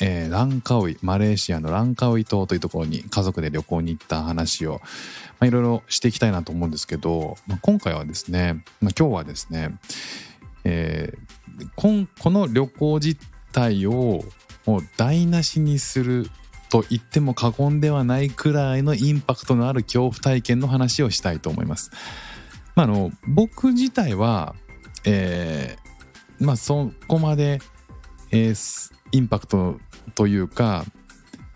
えーランカウイ、マレーシアのランカウイ島というところに家族で旅行に行った話を、まあ、いろいろしていきたいなと思うんですけど、まあ、今回はですね、まあ、今日はですね、えーこんこの旅行自体をもう台無しにすると言っても過言ではないくらいのインパクトのある恐怖体験の話をしたいと思います。まあ、あの僕自体は、えーまあ、そこまで、えーインパクトというか、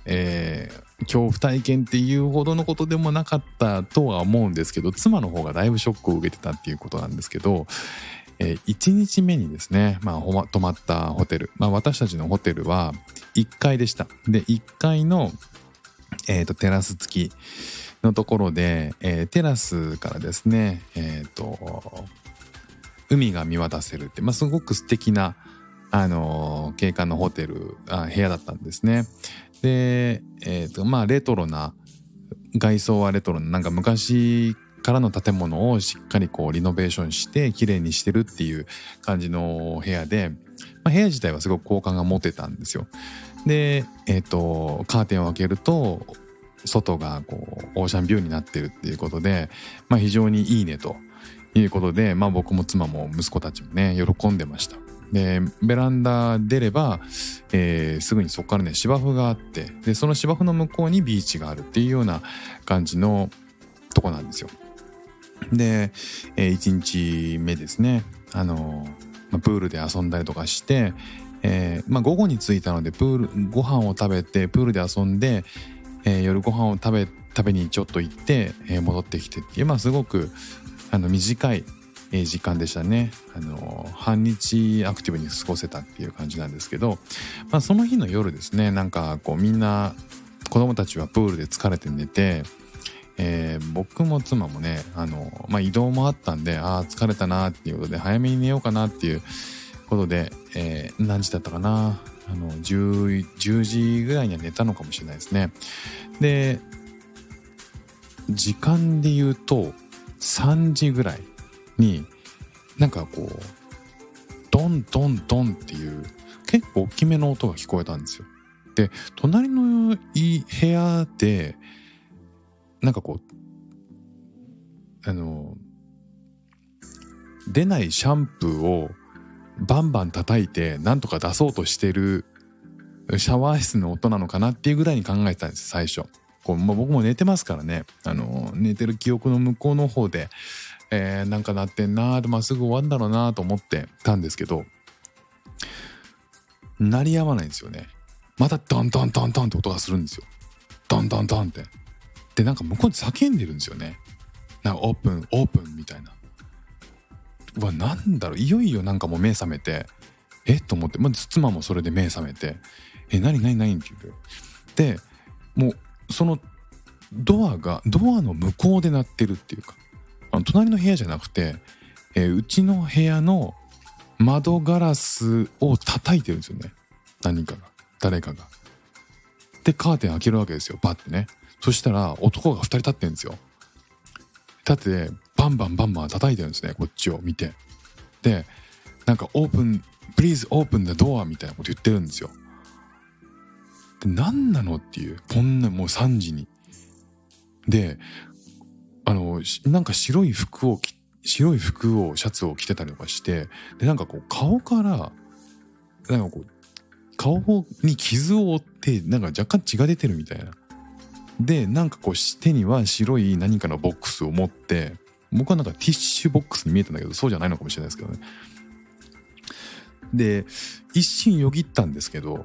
えー恐怖体験っていうほどのことでもなかったとは思うんですけど妻の方がだいぶショックを受けてたっていうことなんですけど、え1日目にですね、まあ、ほま泊まったホテル、まあ、私たちのホテルは1階でした。で1階の、えー、とテラス付きのところで、えーテラスからですねえっ、と海が見渡せるって、まあ、すごく素敵なあのー景観のホテルあ部屋だったんですねでえっ、とまあレトロな外装はレトロななんか昔からの建物をしっかりこうリノベーションして綺麗にしてるっていう感じの部屋で、まあ、部屋自体はすごく好感が持てたんですよ。で、えっ、とカーテンを開けると外がこうオーシャンビューになってるっていうことで、まあ、非常にいいねということで、まあ、僕も妻も息子たちもね喜んでました。でベランダ出れば、えーすぐにそこからね芝生があってでその芝生の向こうにビーチがあるっていうような感じのとこなんですよ。で、え1日目ですねあの、まあプールで遊んだりとかして、えーまあ、午後に着いたのでプールご飯を食べてプールで遊んで、えー夜ご飯を食べ食べにちょっと行って、え戻ってきてっていうまあすごくあの短いえ時間でしたね。あの半日アクティブに過ごせたっていう感じなんですけど、まあ、その日の夜ですねなんかこうみんな子供たちはプールで疲れて寝て、えー僕も妻もねあの、まあ、移動もあったんでああ疲れたなっていうことで早めに寝ようかなっていうことで、えー何時だったかなあの 10, 10時ぐらいには寝たのかもしれないですね。で時間で言うと3時ぐらいになんかこうドンドンドンっていう結構大きめの音が聞こえたんですよ。で隣のい部屋でなんかこうあの出ないシャンプーをバンバン叩いてなんとか出そうとしてるシャワー室の音なのかなっていうぐらいに考えてたんです最初。こう、まあ、僕も寝てますからね。あの寝てる記憶の向こうの方で、えーなんか鳴ってんなーでまあすぐ終わるんだろうなと思ってたんですけど鳴りやまないんですよね。またドンドンドンドンって音がするんですよ。ドンドンドンって。でなんか向こうで叫んでるんですよね。なんかオープンオープンみたいな。うわなんだろう。いよいよなんかもう目覚めてえ？っと思って、まず妻もそれで目覚めてえ何？何？何？って言ってでもうそのドアがドアの向こうで鳴ってるっていうかあの隣の部屋じゃなくて、えーうちの部屋の窓ガラスを叩いてるんですよね。何かが誰かが。でカーテン開けるわけですよバッてね。そしたら男が2人立ってるんですよ。立ってバンバンバンバン叩いてるんですねこっちを見て。でなんかオープン Please open the door みたいなこと言ってるんですよ。で何なのっていうこんなもう3時に。であのなんか白い服を白い服をシャツを着てたりとかしてでなんかこう顔からなんかこう顔に傷を負ってなんか若干血が出てるみたいな。でなんかこう手には白い何かのボックスを持って僕はなんかティッシュボックスに見えたんだけどそうじゃないのかもしれないですけどね。で一瞬よぎったんですけど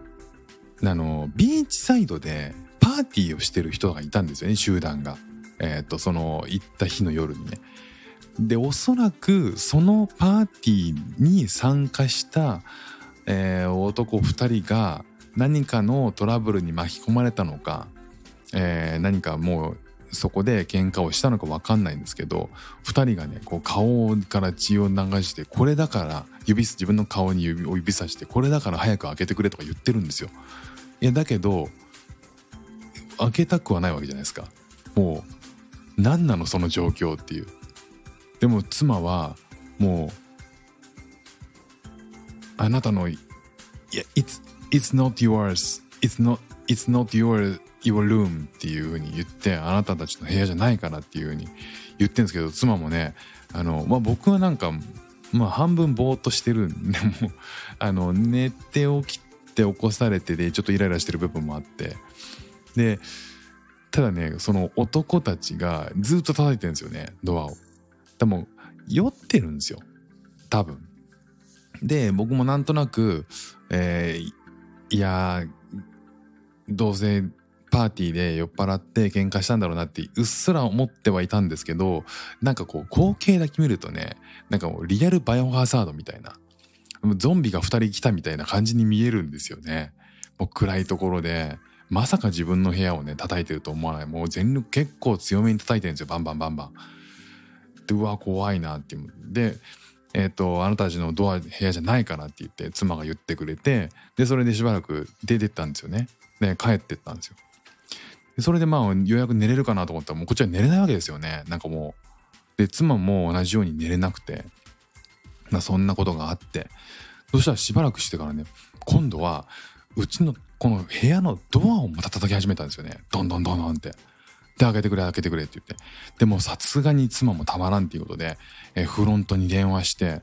あのビーチサイドでパーティーをしてる人がいたんですよね集団が。えっ、とその行った日の夜にね。でおそらくそのパーティーに参加した、えー男2人が何かのトラブルに巻き込まれたのか、えー何かもうそこで喧嘩をしたのか分かんないんですけど2人がねこう顔から血を流してこれだから指自分の顔に指を指さしてこれだから早く開けてくれとか言ってるんですよ。いやだけど開けたくはないわけじゃないですか。もう何なのその状況っていう。でも妻はもうあなたのいや it's, it's not yours it's not, it's not yours your room っていう風に言ってあなたたちの部屋じゃないからっていう風に言ってるんですけど妻もねあの、まあ、僕はなんかまあ半分ぼーっとしてるんでもう あの寝て起きて起こされてでちょっとイライラしてる部分もあってでただねその男たちがずっと叩いてるんですよねドアを。でも酔ってるんですよ多分。で僕もなんとなく、えーいやどうせパーティーで酔っ払って喧嘩したんだろうなってうっすら思ってはいたんですけどなんかこう光景だけ見るとねなんかもうリアルバイオハザードみたいなゾンビが2人来たみたいな感じに見えるんですよね。もう暗いところでまさか自分の部屋をね叩いてると思わない。もう全力結構強めに叩いてるんですよ。バンバンバンバン。でうわ怖いなって。いうでえっ、とあなたたちのドア部屋じゃないからって言って妻が言ってくれてでそれでしばらく出てったんですよね。で帰ってったんですよ。それでまあようやく寝れるかなと思ったらもうこっちは寝れないわけですよね。なんかもう。で妻も同じように寝れなくて。まあそんなことがあって。そしたらしばらくしてからね今度はうちのこの部屋のドアをまた叩き始めたんですよね。どんどんどんどんって。で開けてくれ開けてくれって言って。でもさすがに妻もたまらんっていうことで、えフロントに電話して、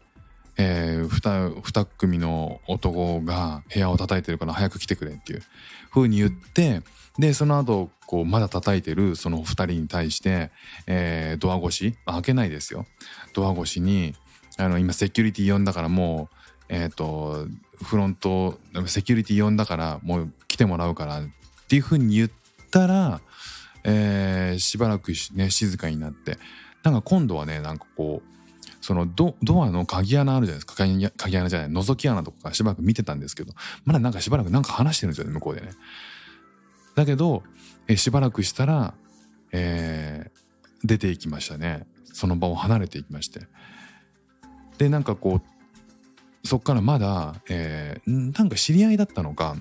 えー、2, 二組の男が部屋を叩いてるから早く来てくれっていう風に言ってでその後こうまだ叩いてるその2人に対して、えードア越し開けないですよ。ドア越しにあの今セキュリティ呼んだからもうえっ、とフロントセキュリティ呼んだからもう来てもらうからっていう風に言ったらえーしばらくね静かになってなんか今度はねなんかこうそのドドアの鍵穴あるじゃないですか。鍵鍵穴じゃない。覗き穴とかしばらく見てたんですけど。まだなんかしばらくなんか話してるんですよね向こうでね。だけど、えしばらくしたら、えー出ていきましたね。その場を離れていきまして。でなんかこうそっからまだ、えーなんか知り合いだったのか。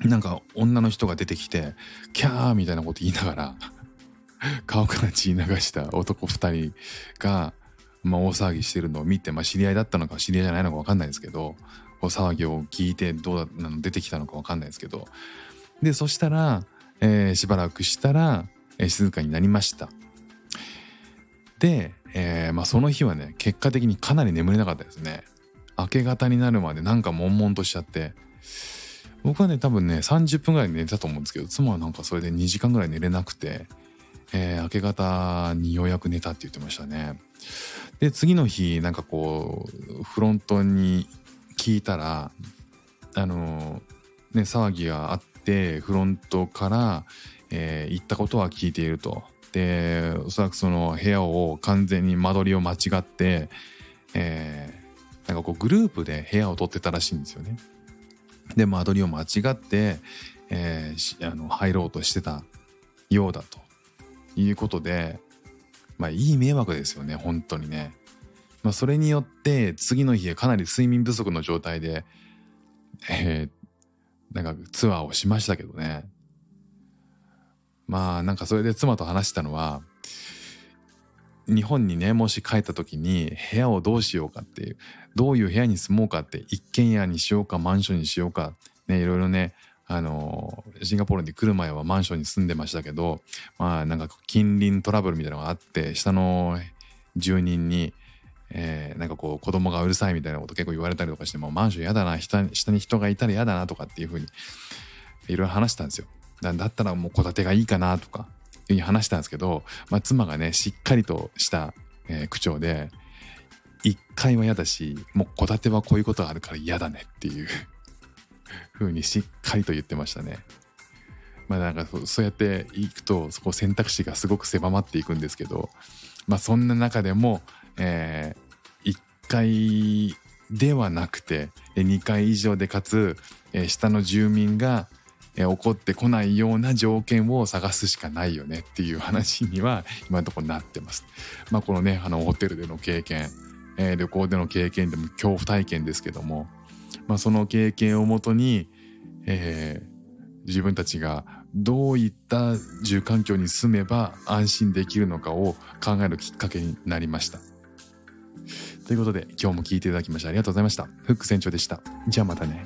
なんか女の人が出てきてキャーみたいなこと言いながら顔から血流した男2人が、まあ、大騒ぎしてるのを見て、まあ、知り合いだったのか知り合いじゃないのか分かんないですけどこう騒ぎを聞いてどうだなの出てきたのか分かんないですけど。でそしたら、えーしばらくしたら、えー静かになりました。で、えーまあ、その日はね結果的にかなり眠れなかったですね。明け方になるまでなんか悶々としちゃって。僕はね多分ね30分ぐらい寝たと思うんですけど妻はなんかそれで2時間ぐらい寝れなくて、えー明け方にようやく寝たって言ってましたね。で次の日なんかこうフロントに聞いたらあのね騒ぎがあってフロントから、えー行ったことは聞いていると。でおそらくその部屋を完全に間取りを間違って、えーなんかこうグループで部屋を取ってたらしいんですよね。で間取りを間違って、えーあの入ろうとしてたようだと。いうことでまあいい迷惑ですよね本当にね。まあ、それによって次の日かなり睡眠不足の状態で、えーなんかツアーをしましたけどね。まあなんかそれで妻と話したのは日本にねもし帰った時に部屋をどうしようかっていうどういう部屋に住もうかって一軒家にしようかマンションにしようかねいろいろねあのシンガポールに来る前はマンションに住んでましたけどまあなんか近隣トラブルみたいなのがあって下の住人に、えーなんかこう子供がうるさいみたいなこと結構言われたりとかしてもマンション嫌だな下に人がいたら嫌だなとかっていうふうにいろいろ話したんですよ。だだったらもう戸建てがいいかなとかいうふうに話したんですけど、まあ、妻がねしっかりとした、えー口調で1階は嫌だしもう戸建てはこういうことがあるから嫌だねっていう。ふうにしっかりと言ってましたね。まあなんかそうやっていくとそこ選択肢がすごく狭まっていくんですけどまあそんな中でも、え1階ではなくて2階以上でかつえ下の住民がえ起こってこないような条件を探すしかないよねっていう話には今のところなってます。まあこのねあのホテルでの経験、えー、旅行での経験でも恐怖体験ですけども、まあ、その経験をもとに、えー、自分たちがどういった住環境に住めば安心できるのかを考えるきっかけになりました。ということで今日も聞いていただきましてありがとうございました。フック船長でした。じゃあまたね。